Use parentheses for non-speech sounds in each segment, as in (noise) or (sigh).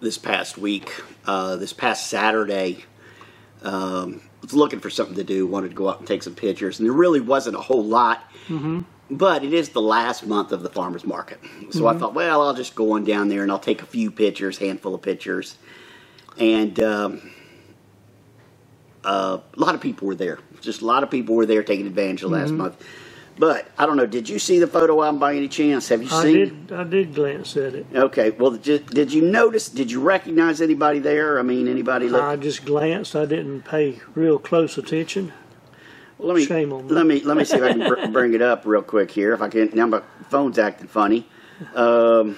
this past week. Uh, this past Saturday, um, was looking for something to do. Wanted to go out and take some pictures, and there really wasn't a whole lot. But it is the last month of the farmers market, so I thought, well, I'll just go on down there and I'll take a few pictures, handful of pictures, and um, uh, a lot of people were there. Just a lot of people were there taking advantage of last month. But I don't know. Did you see the photo album by any chance? Have you I seen? did. I did glance at it. Okay. Well, did, did you notice? Did you recognize anybody there? I mean, anybody look? I just glanced. I didn't pay real close attention. Well, let me Shame on me. let me let me see if I can br- (laughs) bring it up real quick here. If I can, now my phone's acting funny, um,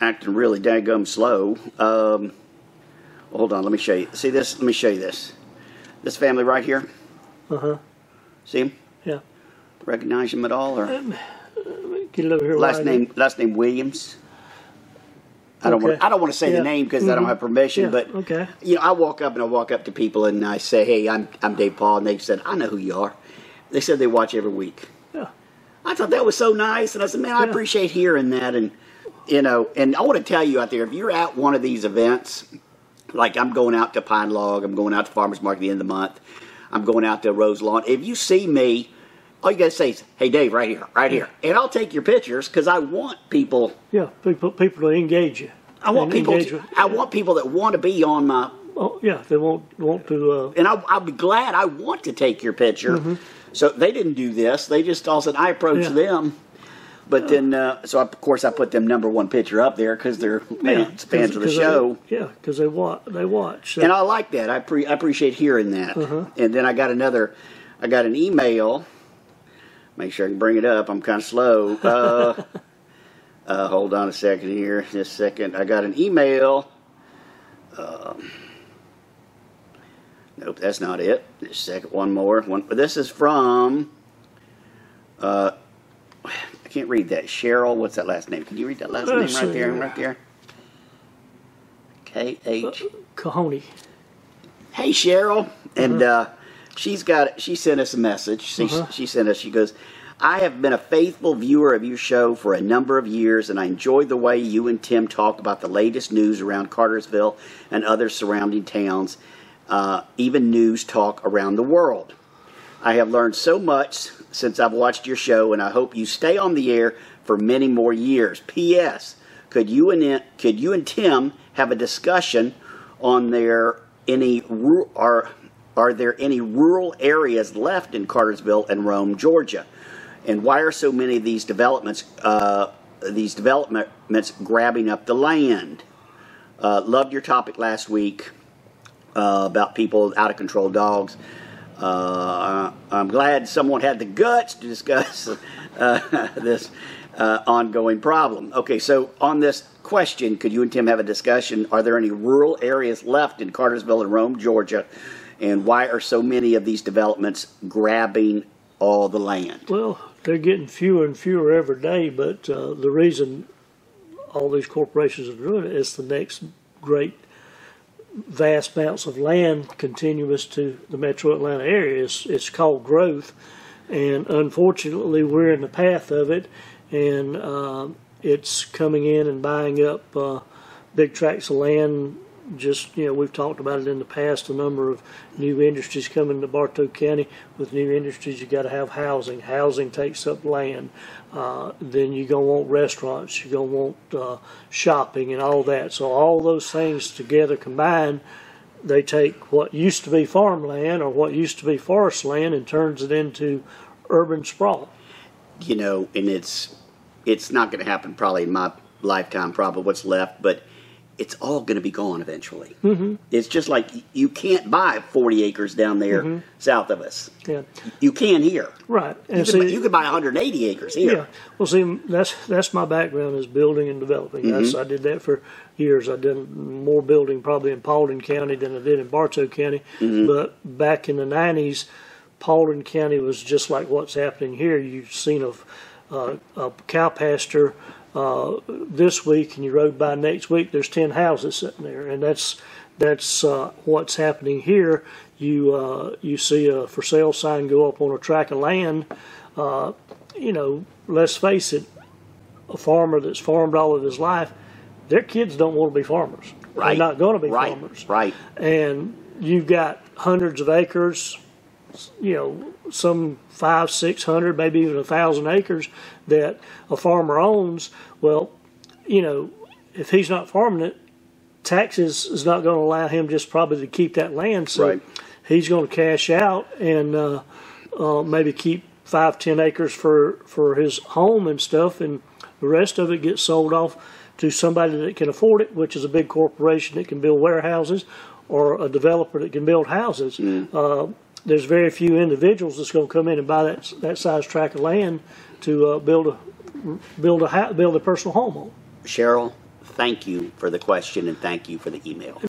acting really daggum slow. Um, hold on, let me show you. See this? Let me show you this. This family right here. Uh huh. See him? Yeah. Recognize him at all? Or Get it over here. last name last name Williams. I don't want Okay. I don't want to say Yeah. the name because I don't Mhm. have permission. Yeah, But okay. you know, I walk up and I walk up to people and I say, "Hey, I'm I'm Dave Paul," and they said, "I know who you are." They said they watch every week. Yeah. I thought that was so nice, and I said, "Man, I appreciate hearing that." And you know, and I want to tell you out there, if you're at one of these events, like I'm going out to Pine Log, I'm going out to Farmers Market at the end of the month, I'm going out to Rose Lawn. If you see me, all you gotta say is, "Hey, Dave, right here, right here," and I'll take your pictures because I want people. Yeah. People. People to engage you. I want people. To, with- I want people that want to be on my, Oh, yeah. They won't want to. Uh, and I, I'll be glad. I want to take your picture. So they didn't do this. They just all said I approached Mm-hmm. Yeah. them. But then, uh, so of course, I put them number one picture up there because they're yeah, fans, fans of the show. They, yeah, because they watch. They watch. So, and I like that. I, pre- I appreciate hearing that. Uh-huh. And then I got another. I got an email. Make sure I can bring it up. I'm kind of slow. (laughs) Uh, uh, hold on a second here. Just a second. I got an email. Um, nope, that's not it. Just a second. One more. One. This is from. Uh, I can't read that. Cheryl. What's that last name? Can you read that last name right see. there? Right there. K H. Kahoney. Hey Cheryl, and uh, she's got she sent us a message. She, Uh-huh. she sent us. She goes, "I have been a faithful viewer of your show for a number of years, and I enjoyed the way you and Tim talk about the latest news around Cartersville and other surrounding towns, uh, even news talk around the world. I have learned so much since I've watched your show, and I hope you stay on the air for many more years. P.S. Could you and could you and Tim have a discussion on their any ru- are there any rural areas left in Cartersville and Rome, Georgia, and why are so many of these developments uh, these developments grabbing up the land? Uh, loved your topic last week uh, about people out of control dogs. Uh, I'm glad someone had the guts to discuss (laughs) uh, this uh, ongoing problem. Okay, so on this question, could you and Tim have a discussion? Are there any rural areas left in Cartersville and Rome, Georgia? And why are so many of these developments grabbing all the land? Well, they're getting fewer and fewer every day, but uh, the reason all these corporations are doing it is the next great vast amounts of land continuous to the metro Atlanta area. It's, it's called growth, and unfortunately, we're in the path of it, and uh, it's coming in and buying up uh, big tracts of land. Just you know, we've talked about it in the past. A number of new industries coming to Bartow County. With new industries, you got to have housing. Housing takes up land. Uh, then you're gonna want restaurants. You're gonna want uh, shopping and all that. So all those things together combined, they take what used to be farmland or what used to be forest land and turns it into urban sprawl. you know, and it's it's not going to happen probably in my lifetime, probably what's left, but it's all going to be gone eventually. Mm-hmm. It's just like you can't buy 40 acres down there south of us. Yeah, You can here. right. You And could, buy, see, you could buy 180 acres here. Yeah. Well, see, that's that's my background is building and developing. That's I did that for years. I did more building probably in Paulding County than I did in Bartow County. But back in the '90s, Paulding County was just like what's happening here. You've seen a, uh, a cow pasture uh, this week, and you rode by next week. There's ten houses sitting there, and that's that's uh, what's happening here. You uh, you see a for sale sign go up on a tract of land you know, let's face it, a farmer that's farmed all of his life, their kids don't want to be farmers. Right. They're not going to be right. farmers. Right. And you've got hundreds of acres, you know, some five, six hundred, maybe even a thousand acres that a farmer owns. Well, you know, if he's not farming it, taxes is not going to allow him just probably to keep that land. So Right. he's going to cash out and uh, uh, maybe keep five, ten acres for for his home and stuff, and the rest of it gets sold off to somebody that can afford it, which is a big corporation that can build warehouses, or a developer that can build houses. Uh, there's very few individuals that's going to come in and buy that that size tract of land to uh, build a build a build a personal home on. Cheryl, thank you for the question and thank you for the email.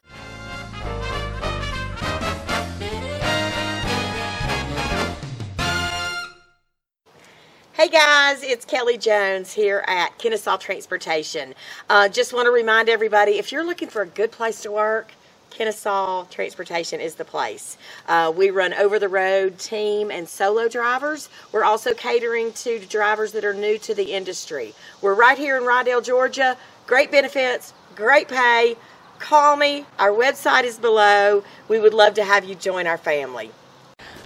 Hey guys, it's Kelly Jones here at Kennesaw Transportation. Uh, just want to remind everybody if you're looking for a good place to work, Kennesaw Transportation is the place. Uh, we run over the road team and solo drivers. We're also catering to drivers that are new to the industry. We're right here in Rydal, Georgia. Great benefits, great pay. Call me. Our website is below. We would love to have you join our family.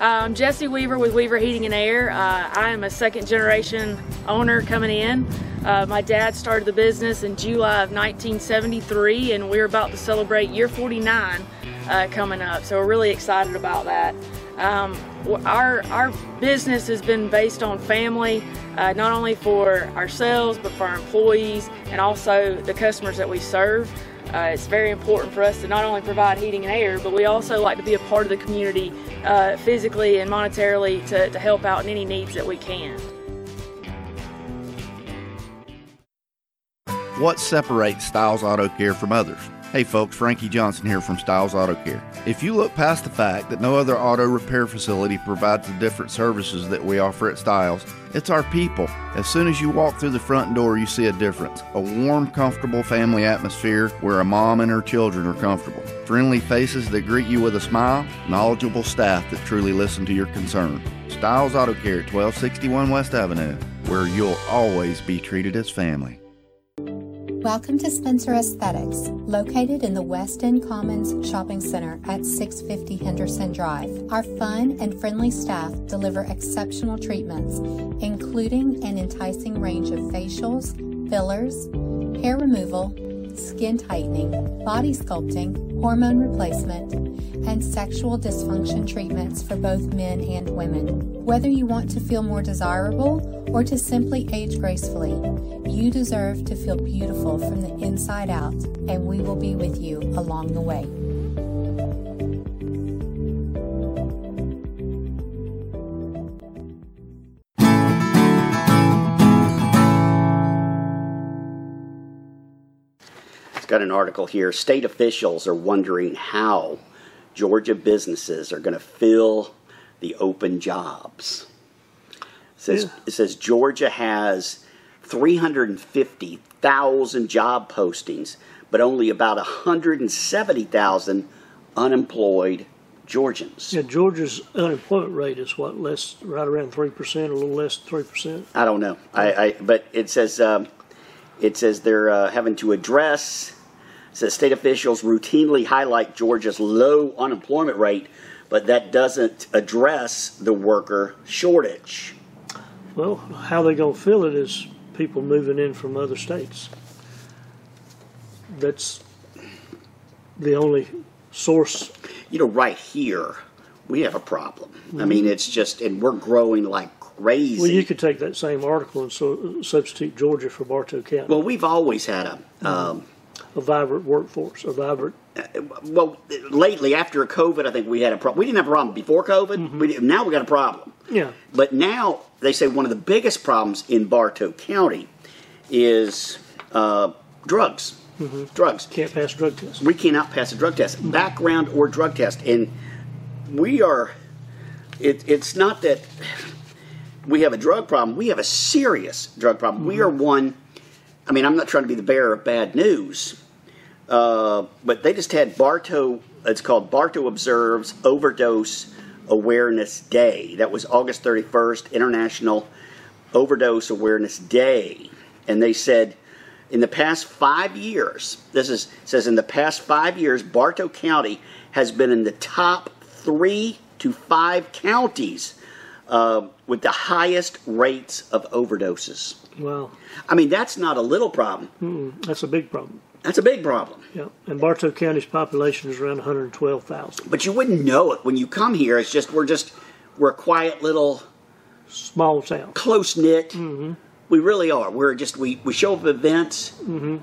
I'm Jesse Weaver with Weaver Heating and Air. Uh, I am a second generation owner coming in. Uh, my dad started the business in July of 1973, and we're about to celebrate year 49 uh, coming up. So we're really excited about that. Um, our our business has been based on family, uh, not only for ourselves but for our employees and also the customers that we serve. Uh, it's very important for us to not only provide heating and air, but we also like to be a part of the community uh, physically and monetarily to, to help out in any needs that we can. What separates Styles Auto Care from others? Hey folks, Frankie Johnson here from Styles Auto Care. If you look past the fact that no other auto repair facility provides the different services that we offer at Styles, it's our people. As soon as you walk through the front door, you see a difference. A warm, comfortable family atmosphere where a mom and her children are comfortable. Friendly faces that greet you with a smile, knowledgeable staff that truly listen to your concern. Styles Auto Care at 1261 West Avenue, where you'll always be treated as family. Welcome to Spencer Aesthetics, located in the West End Commons Shopping Center at 650 Henderson Drive. Our fun and friendly staff deliver exceptional treatments, including an enticing range of facials, fillers, hair removal, skin tightening, body sculpting, hormone replacement, and sexual dysfunction treatments for both men and women. Whether you want to feel more desirable or to simply age gracefully, you deserve to feel beautiful from the inside out, and we will be with you along the way. Got an article here. State officials are wondering how Georgia businesses are going to fill the open jobs. It says, it says Georgia has 350,000 job postings, but only about 170,000 unemployed Georgians. Yeah, Georgia's unemployment rate is what less, right around three percent, a little less than three percent. I don't know. I, I but it says um, it says they're uh, having to address. Says state officials routinely highlight Georgia's low unemployment rate, but that doesn't address the worker shortage. Well, how they gonna fill it is people moving in from other states. That's the only source. You know, right here we have a problem. I mean, it's just, and we're growing like crazy. Well, you could take that same article and so, substitute Georgia for Bartow County. Well, we've always had a. Um, a vibrant workforce, a vibrant. Uh, well, lately after COVID, I think we had a problem. We didn't have a problem before COVID. Mm-hmm. We didn't, now we got a problem. Yeah. But now they say one of the biggest problems in Bartow County is uh, drugs. Mm-hmm. Drugs. Can't pass drug tests. We cannot pass a drug test, mm-hmm. background or drug test, and we are. It, it's not that we have a drug problem. We have a serious drug problem. We are one. I mean, I'm not trying to be the bearer of bad news, uh, but they just had Bartow. It's called Bartow Observes Overdose Awareness Day. That was August 31st, International Overdose Awareness Day, and they said In the past five years, this is says in the past five years, Bartow County has been in the top three to five counties uh, with the highest rates of overdoses. Well, I mean, that's not a little problem. Hmm, that's a big problem. That's a big problem. Yeah, and Bartow County's population is around 112,000. But you wouldn't know it when you come here. It's just we're just we're a quiet little Small town. close knit. Mm-hmm. We really are. We're just we we show up at events, mm-hmm.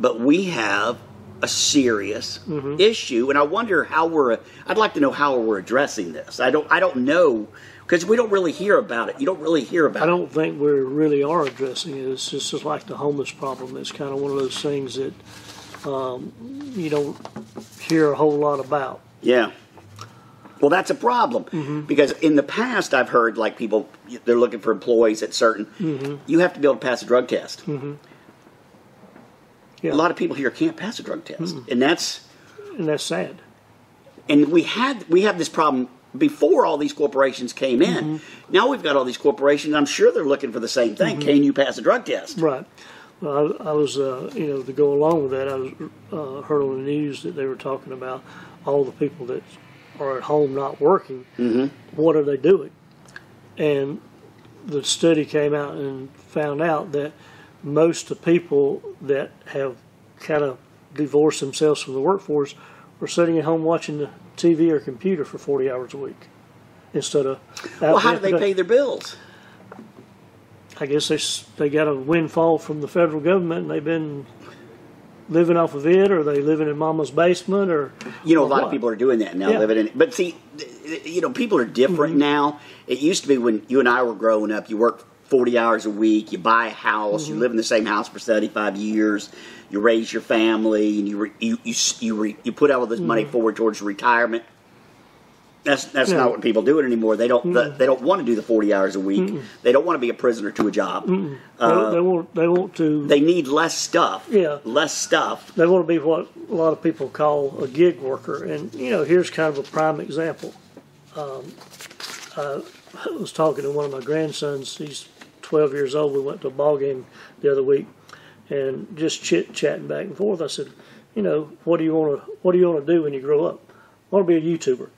but we have a serious mm-hmm. issue, and I wonder how we're. I'd like to know how we're addressing this. I don't. I don't know because we don't really hear about it. You don't really hear about I don't think we really are addressing it. It's just, just like the homeless problem. It's kind of one of those things that um, you don't hear a whole lot about. Yeah. Well, that's a problem mm-hmm. because in the past I've heard like people they're looking for employees at certain. Mm-hmm. You have to be able to pass a drug test. Mm-hmm. Yeah, A lot of people here can't pass a drug test, and that's and that's sad. and we had we have this problem before all these corporations came in. Now we've got all these corporations. I'm sure they're looking for the same thing. Can you pass a drug test? Right. Well, I, I was, uh, you know, to go along with that, I was uh, heard on the news that they were talking about all the people that are at home not working. Mm-hmm. What are they doing? And the study came out and found out that most of the people that have kind of divorced themselves from the workforce are sitting at home watching the TV or computer for 40 hours a week instead of. Well, how do they pay their bills? I guess they they got a windfall from the federal government and they've been living off of it, or they living in mama's basement, or You know, a or lot of people are doing that now, Yeah. living in it. But see, you know, people are different mm-hmm. now. It used to be when you and I were growing up, you worked 40 hours a week, you buy a house, you live in the same house for 75 years, you raise your family, and you re, you you you, re, you put all of this money forward towards retirement. That's that's not what people do it anymore. They don't they don't want to do the 40 hours a week. They don't want to be a prisoner to a job. they, they want they want to Uh, They need less stuff. Yeah. Less stuff. they want to be what a lot of people call a gig worker. And you know, here's kind of a prime example. Um, I was talking to one of my grandsons. He's 12 years old. We went to a ball game the other week, and just chit chatting back and forth. I said, you know, what do you want to what do you want to do when you grow up? I want to be a YouTuber.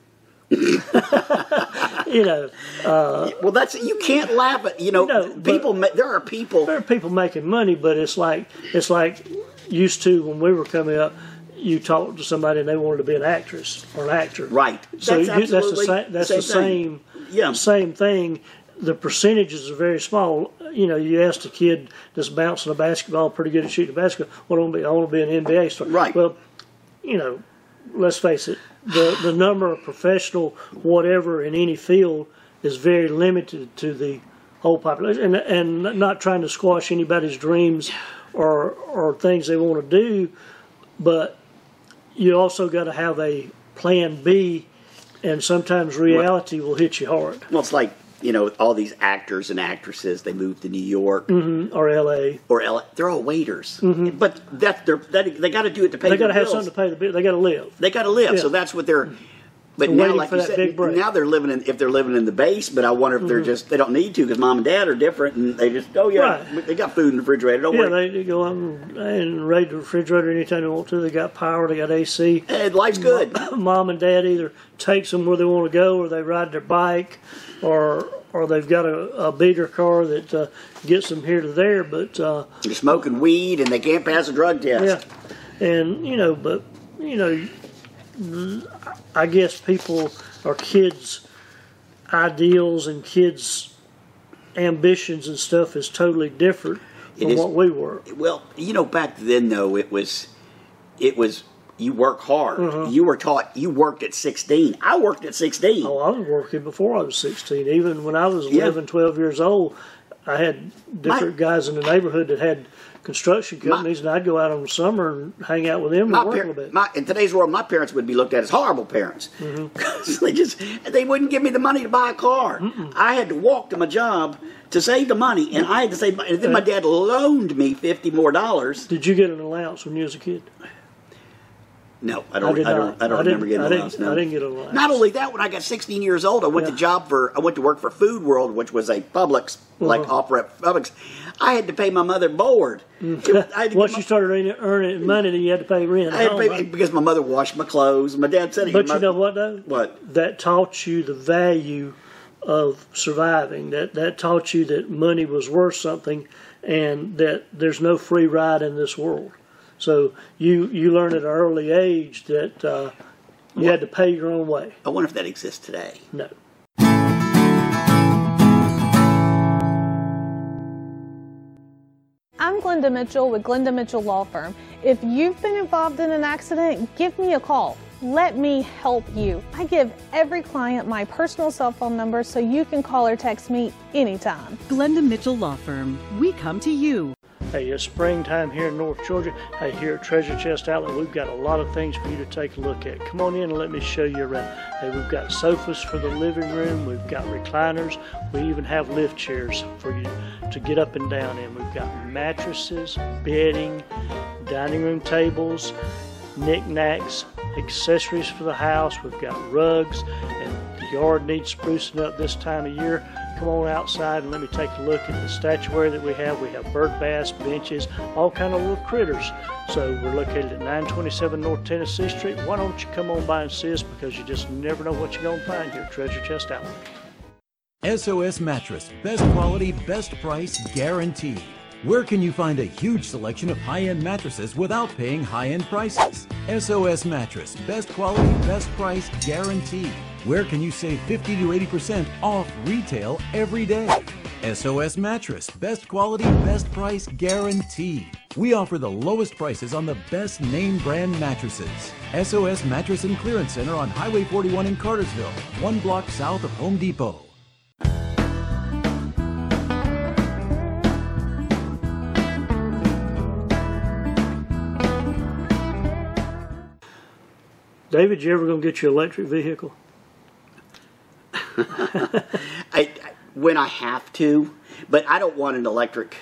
(laughs) you know, uh, Well, that's you can't laugh at you know No, people. ma- There are people. there are people making money, but it's like it's like used to when we were coming up. You talked to somebody and they wanted to be an actress or an actor, Right. So That's you, that's the absolutely same. That's the same. Yeah. Same thing. The percentages are very small. You know, you ask a kid that's bouncing a basketball, pretty good at shooting a basketball. What I want to be? I want to be an NBA star. Right. Well, you know, let's face it. The the number of professional whatever in any field is very limited to the whole population, and and not trying to squash anybody's dreams or or things they want to do, but you also got to have a plan B, and sometimes reality will hit you hard. Well, it's like you know all these actors and actresses. They move to New York Or LA, or LA. They're all waiters, but that's they're that, they got to do it to pay. Mm-hmm. they got to have bills. something to pay the bill. They got to live. They got to live, so that's what they're. But So now, like you said, now they're living in. If they're living in the base. But I wonder if they're just they don't need to because mom and dad are different, and they just oh yeah, Right. they got food in the refrigerator. Don't Yeah, worry, they, go out and, and raid the refrigerator anytime they want to. They got power. They got AC. Hey, life's good. (coughs) Mom and dad either takes them where they want to go, or they ride their bike, or or they've got a, a bigger car that uh, gets them here to there. But uh, They're smoking weed and they can't pass a drug test. yeah, and you know, but you know, I guess people or kids' ideals and kids' ambitions and stuff is totally different It from is- what we were. Well, you know, back then though, it was, it was you work hard. Uh-huh. You were taught. You worked at sixteen. I worked at sixteen. Oh, I was working before I was 16. Even when I was Yeah. 11, 12 years old, I had different guys in the neighborhood that had construction companies, and I'd go out on the summer and hang out with them and work a little bit. my in today's world, my parents would be looked at as horrible parents. Mm-hmm. (laughs) they just they wouldn't give me the money to buy a car. I had to walk to my job to save the money, and I had to save. And then my dad loaned me fifty more dollars. Did you get an allowance when you was a kid? No, I don't. did I, don't. I don't I remember getting I allowance. No. I didn't get allowance. Not only that, when I got 16 years old, I went to job for. I went to work for Food World, which was a Publix like Uh-huh. offer at Publix. I had to pay my mother board. I had to (laughs) Once get you started earning, earning money, then you had to pay rent. I had to pay, my- because my mother washed my clothes. My dad said, But my- you know what though? What? That taught you the value of surviving. That that taught you that money was worth something, and that there's no free ride in this world. So you you learn at an early age that uh, you had to pay your own way. I wonder if that exists today. No. Glenda Mitchell with Glenda Mitchell Law Firm. If you've been involved in an accident, give me a call. Let me help you. I give every client my personal cell phone number so you can call or text me anytime. Glenda Mitchell Law Firm. We come to you. Hey, it's springtime here in North Georgia. Hey, here at Treasure Chest Outlet, we've got a lot of things for you to take a look at. Come on in and let me show you around. Hey, we've got sofas for the living room, we've got recliners, we even have lift chairs for you to get up and down in. We've got mattresses, bedding, dining room tables, knickknacks, accessories for the house. We've got rugs, and yard needs sprucing up this time of year. Come on outside and let me take a look at the statuary that we have. We have bird bass, benches, all kind of little critters. So we're located at 927 North Tennessee Street. Why don't you come on by and see us because you just never know what you're going to find here at Treasure Chest Outlet. SOS Mattress. Best quality, best price, guaranteed. Where can you find a huge selection of high end mattresses without paying high end prices? SOS Mattress. Best quality, best price, guaranteed. Where can you save 50 to 80% off retail every day? SOS Mattress. Best quality, best price, guaranteed. We offer the lowest prices on the best name brand mattresses. SOS Mattress and Clearance Center on Highway 41 in Cartersville, one block south of Home Depot. David, you ever going to get your electric vehicle? (laughs) I, I- when I have to, but I don't want an electric.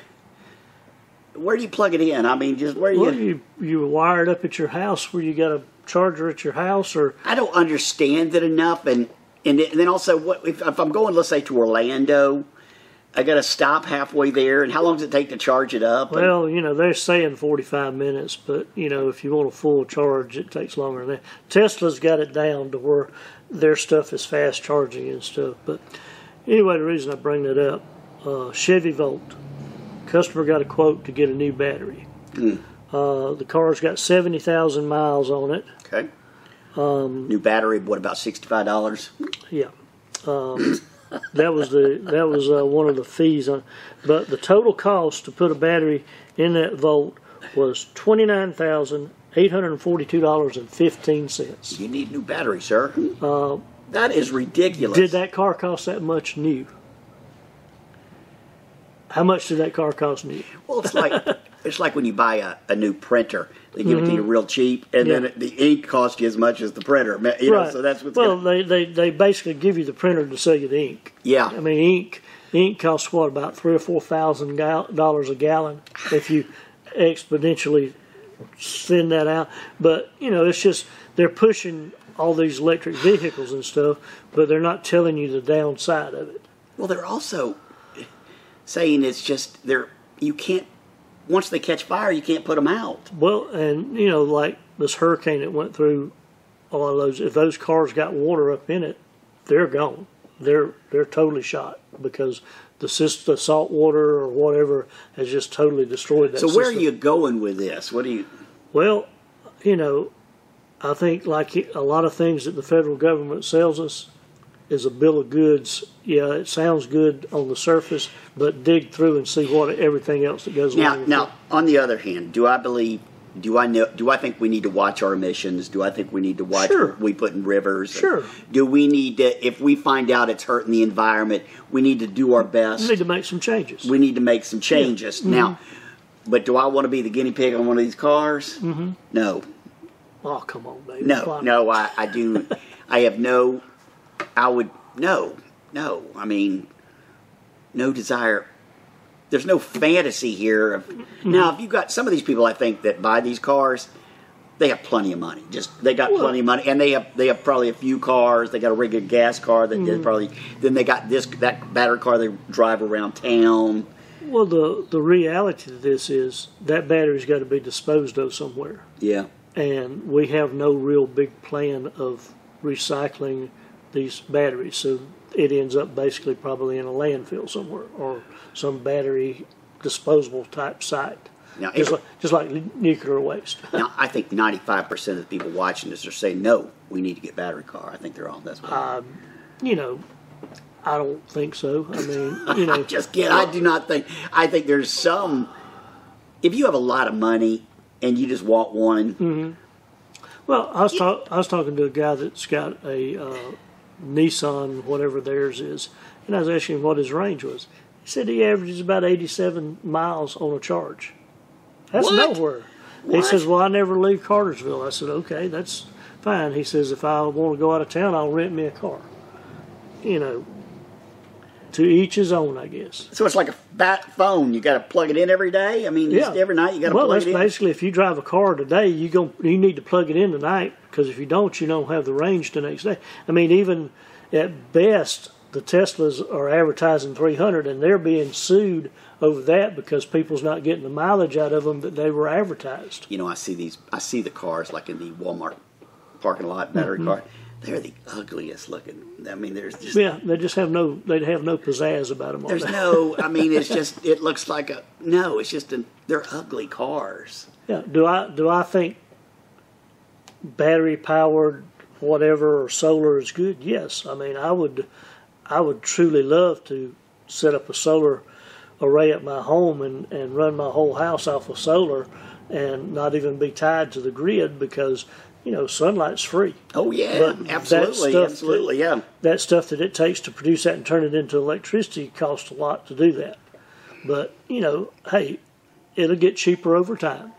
Where do you plug it in? I mean, just where Well, you? you you wire it up at your house where you got a charger at your house, or I don't understand it enough, and and then also, what if, if I'm going, let's say, to Orlando? I got to stop halfway there, and how long does it take to charge it up? And- well, you know they're saying forty five minutes, but you know if you want a full charge, it takes longer than that. Tesla's got it down to where their stuff is fast charging and stuff. But anyway, the reason I bring that up, uh, Chevy Volt, customer got a quote to get a new battery. Uh, the car's got seventy thousand miles on it. okay. Um, New battery, what about sixty five dollars? Yeah. Um, that was the that was uh, one of the fees on, but the total cost to put a battery in that Volt was twenty nine thousand eight hundred and forty two dollars and fifteen cents. You need new battery, sir. that is ridiculous. Did that car cost that much new? How much did that car cost new? Well, it's like (laughs) it's like when you buy a, a new printer. They give it to you real cheap, and Mm-hmm. Yeah. then it, the ink costs you as much as the printer. You know, so that's what's well. gonna, They, they they basically give you the printer to sell you the ink. yeah. I mean, ink ink costs what about three or four thousand dollars a gallon if you exponentially send that out. But you know, it's just they're pushing all these electric vehicles and stuff, but they're not telling you the downside of it. Well, they're also saying it's just they're you can't once they catch fire, you can't put them out. Well, and you know, like this hurricane that went through a lot of those. If those cars got water up in it, they're gone. They're they're totally shot because the system, the salt water or whatever has just totally destroyed that. So where are you going with this? What do you? Well, you know, I think like a lot of things that the federal government sells us is a bill of goods. Yeah, it sounds good on the surface, but dig through and see what everything else that goes Now, along now, it. on the other hand, do I believe? Do I know? Do I think we need to watch our emissions? Do I think we need to watch Sure. what we put in rivers? Sure. Do we need to? If we find out it's hurting the environment, we need to do our best. We need to make some changes. we need to make some changes Mm-hmm. now. But do I want to be the guinea pig on one of these cars? Mm-hmm. No, oh, come on, baby. no, no. I, I do. (laughs) I have no. I would no, no. I mean, no desire. There's no fantasy here. Of, mm-hmm. Now, if you've got some of these people, I think that buy these cars, they have plenty of money. Just they got plenty of money, and they have they have probably a few cars. They got a regular gas car that they mm-hmm. probably. Then they got this that battery car they drive around town. Well, the the reality of this is that battery's got to be disposed of somewhere, Yeah, and we have no real big plan of recycling these batteries. So it ends up basically probably in a landfill somewhere or some battery disposable type site. Now, just like, just like nuclear waste. (laughs) now I think ninety five percent of the people watching this are saying no. We need to get battery car. I think they're all that's what. you know, I don't think so. I mean, you (laughs) know, just kidding. I do not think. I think there's some. If you have a lot of money and you just want one, Well, I was talk, I was talking to a guy that's got a uh, Nissan, whatever theirs is, and I was asking him what his range was. He said he averages about 87 miles on a charge. That's What? nowhere. He says, "Well, I never leave Cartersville." I said, "Okay, that's fine." He says, "If I want to go out of town, I'll rent me a car." You know, to each his own, I guess. so it's like a bat phone. You got to plug it in every day. I mean, just every night you got to well, plug it in. Well, that's basically if you drive a car today, you go you need to plug it in tonight because if you don't, you don't have the range the next day. I mean, even at best, the Teslas are advertising 300, and they're being sued over that because people's not getting the mileage out of them that they were advertised. you know, I see these. I see the cars like in the Walmart parking lot, battery Mm-hmm. car. They're the ugliest looking. I mean, there's just Yeah, they just have no they have no pizzazz about them. there's no. I mean, it's (laughs) just it looks like a no. It's just a, they're ugly cars. Yeah. Do I do I think battery powered whatever or solar is good? Yes. I mean, I would I would truly love to set up a solar array at my home and, and run my whole house off of solar and not even be tied to the grid because you know sunlight's free. Oh yeah, But that absolutely, absolutely, yeah. That stuff that it takes to produce that and turn it into electricity costs a lot to do that. But you know, hey, it'll get cheaper over time.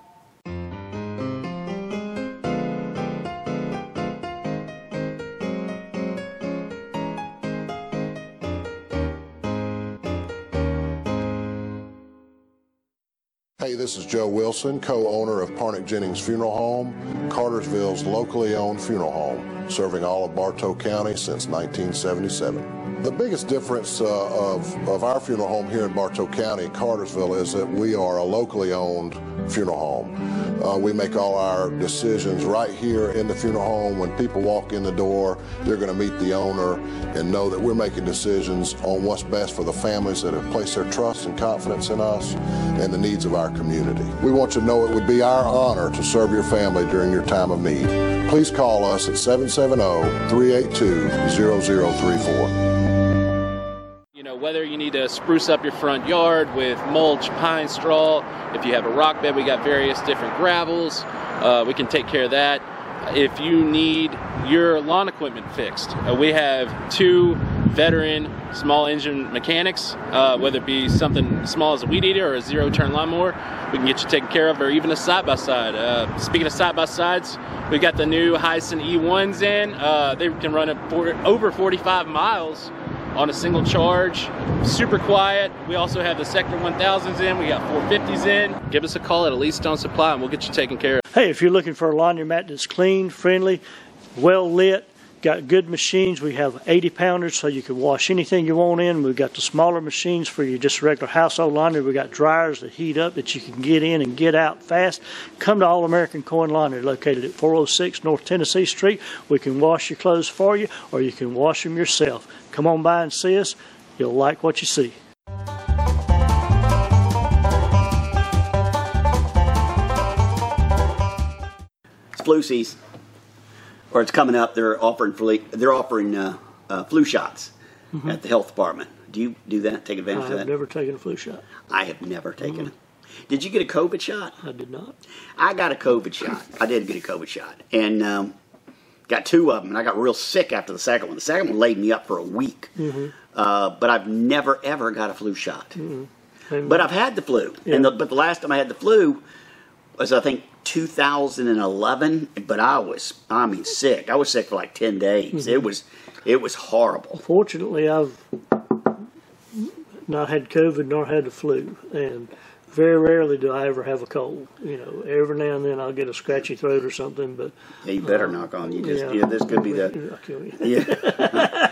This is Joe Wilson, co-owner of Parnick Jennings Funeral Home, Cartersville's locally owned funeral home, serving all of Bartow County since 1977. The biggest difference uh, of, of our funeral home here in Bartow County, Cartersville, is that we are a locally owned funeral home. Uh, we make all our decisions right here in the funeral home. When people walk in the door, they're going to meet the owner and know that we're making decisions on what's best for the families that have placed their trust and confidence in us and the needs of our community. We want you to know it would be our honor to serve your family during your time of need. Please call us at 770 382 0034. Whether you need to spruce up your front yard with mulch, pine straw, if you have a rock bed, we got various different gravels. Uh, we can take care of that. If you need your lawn equipment fixed, uh, we have two veteran small engine mechanics, uh, whether it be something small as a weed eater or a zero turn lawnmower, we can get you taken care of, or even a side by side. Speaking of side by sides, we got the new Hisun E1s in. Uh, they can run over 45 miles on a single charge. Super quiet. We also have the Sector 1000s in. We got 450s in. Give us a call at Elite Stone Supply and we'll get you taken care of. Hey, if you're looking for a laundromat that's clean, friendly, well lit, got good machines, we have 80 pounders so you can wash anything you want in. We've got the smaller machines for your just regular household laundry. We've got dryers that heat up that you can get in and get out fast. Come to All American Coin Laundry located at 406 North Tennessee Street. We can wash your clothes for you or you can wash them yourself. Come on by and see us. You'll like what you see. It's season, or it's coming up. They're offering flu. They're offering uh, uh, flu shots at the health department. Do you do that? Take advantage of that? I've never taken a flu shot. I have never taken it. Did you get a COVID shot? I did not. I got a COVID shot. I did get a COVID shot, and um, got two of them. And I got real sick after the second one. The second one laid me up for a week. Uh, but I've never ever got a flu shot. But I've had the flu, and the, but the last time I had the flu was I think 2011. But I was, I mean, sick. I was sick for like 10 days. It was, it was horrible. Fortunately, I've not had COVID nor had the flu, and very rarely do I ever have a cold. You know, every now and then I'll get a scratchy throat or something, but Yeah, you better uh, knock on. You just, yeah. yeah, this could be the. I'll kill you. Yeah. (laughs)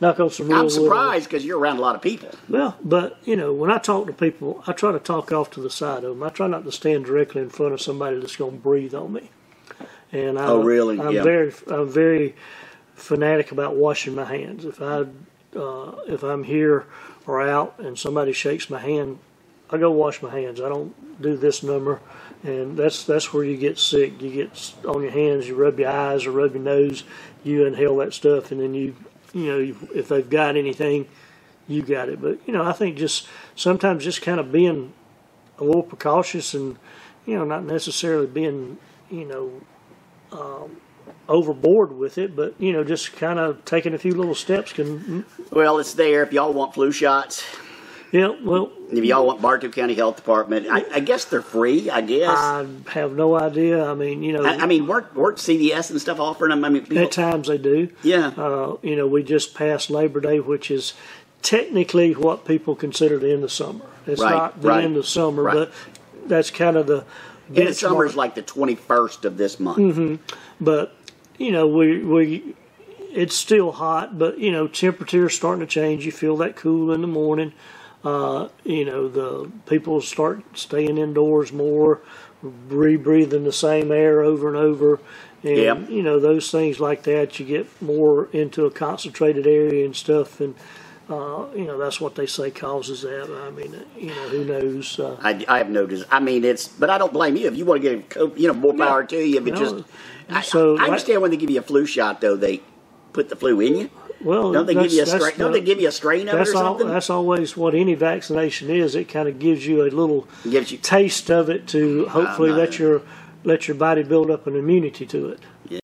knock on some I'm surprised because you're around a lot of people. Well, but you know, when I talk to people, I try to talk off to the side of them. I try not to stand directly in front of somebody that's going to breathe on me. And I, Oh, really? I'm Yeah. very, I'm very fanatic about washing my hands. If I, uh, if I'm here or out and somebody shakes my hand, I go wash my hands. I don't do this number, and that's that's where you get sick. You get s- on your hands, you rub your eyes or rub your nose, you inhale that stuff, and then you, you know, if they've got anything, you got it. But you know, I think just sometimes just kind of being a little precautious and you know not necessarily being you know um, overboard with it, but you know just kind of taking a few little steps can. Well, it's there. If y'all want flu shots, Yeah, well, if y'all want Bartow County Health Department, I, I guess they're free. I guess. I have no idea. I mean, you know, I, I mean, weren't weren't CVS and stuff offering them? I mean, people, at times they do. yeah. Uh, you know, we just passed Labor Day, which is technically what people consider the end of summer. It's Right, not the right, end of summer, right. but that's kind of the End of summer is like the 21st of this month. hmm But you know, we we it's still hot, but you know, temperature's starting to change. You feel that cool in the morning. Uh, you know, the people start staying indoors more, rebreathing the same air over and over. And Yep. you know, those things like that, you get more into a concentrated area and stuff, and uh, you know that's what they say causes that. I mean, you know, who knows? Uh, I, I have noticed. I mean, it's, but I don't blame you if you want to get, co- you know, more power to you. But No. just, I, So, I like- understand when they give you a flu shot, though, they put the flu in you. well, Don't they give you a strain? Don't they give you a strain of it or That's all. something? That's always what any vaccination is. It kind of gives you a little gives you taste of it to ah, hopefully no. let your let your body build up an immunity to it. Yeah.